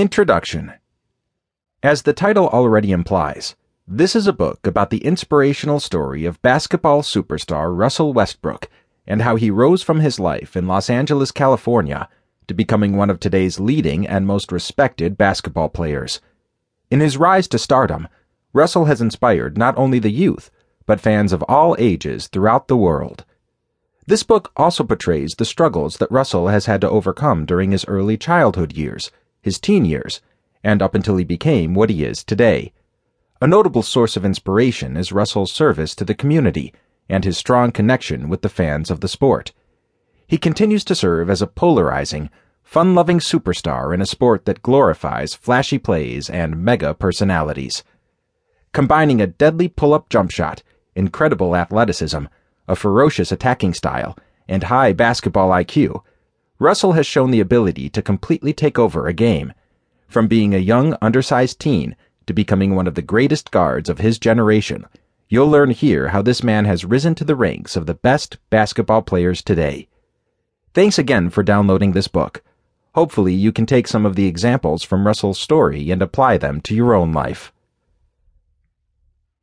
Introduction As the title already implies, this is a book about the inspirational story of basketball superstar Russell Westbrook and how he rose from his life in Los Angeles, California, to becoming one of today's leading and most respected basketball players. In his rise to stardom, Russell has inspired not only the youth, but fans of all ages throughout the world. This book also portrays the struggles that Russell has had to overcome during his early childhood years, his teen years, and up until he became what he is today. A notable source of inspiration is Russell's service to the community and his strong connection with the fans of the sport. He continues to serve as a polarizing, fun loving superstar in a sport that glorifies flashy plays and mega personalities. Combining a deadly pull up jump shot, incredible athleticism, a ferocious attacking style, and high basketball IQ, Russell has shown the ability to completely take over a game. From being a young, undersized teen to becoming one of the greatest guards of his generation, you'll learn here how this man has risen to the ranks of the best basketball players today. Thanks again for downloading this book. Hopefully, you can take some of the examples from Russell's story and apply them to your own life.